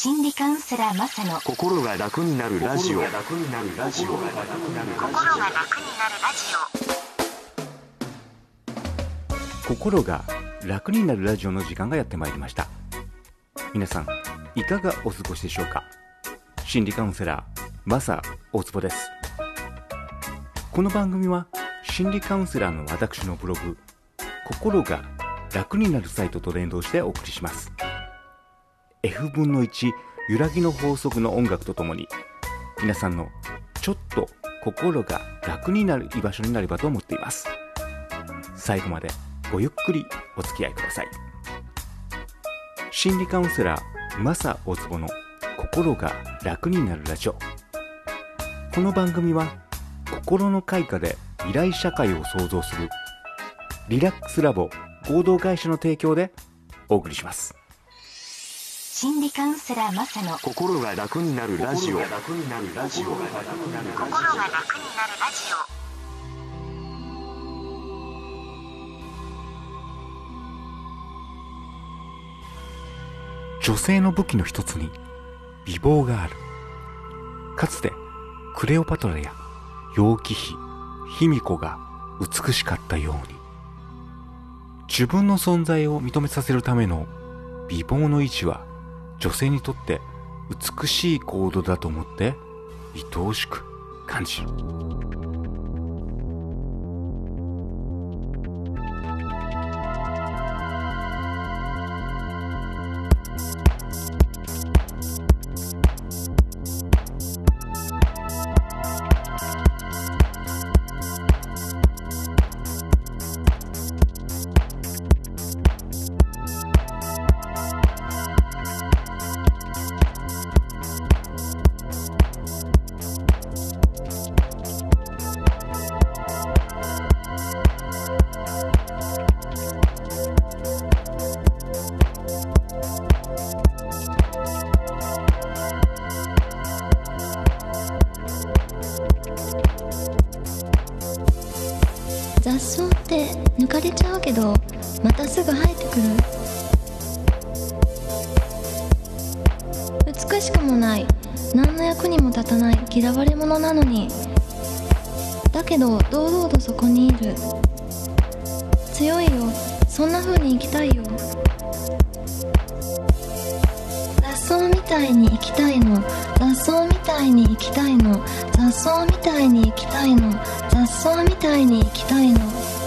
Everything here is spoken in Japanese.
心理カウンセラーマサの心が楽になるラジオ。心が楽になるラジオ。心が楽になるラジオの時間がやってまいりました。皆さんいかがお過ごしでしょうか？心理カウンセラーマサ大坪です。この番組は心理カウンセラーの私のブログ心が楽になるサイトと連動してお送りします F 分の1揺らぎの法則の音楽とともに皆さんのちょっと心が楽になる居場所になればと思っています。最後までごゆっくりお付き合いください。心理カウンセラーマサ大坪の心が楽になるラジオ。この番組は心の開花で未来社会を創造するリラックスラボ合同会社の提供でお送りします。心理カウンセラーマサの心が楽になるラジオ。心が楽になるラジ女性の武器の一つに美貌がある。かつてクレオパトラや楊貴妃卑弥呼が美しかったように。自分の存在を認めさせるための美貌の維持は女性にとって美しい行動だと思って愛おしく感じる。雑草って抜かれちゃう。けどまたすぐ生えてくる美しくもない。何の役にも立たない嫌われ者なのに。だけど堂々とそこにいる。強いよ。そんな風に生きたいよ。雑草みたいに生きたいの。雑草みたいに行きたいの。雑草みたいに行きたいの。雑草みたいに行きたいの。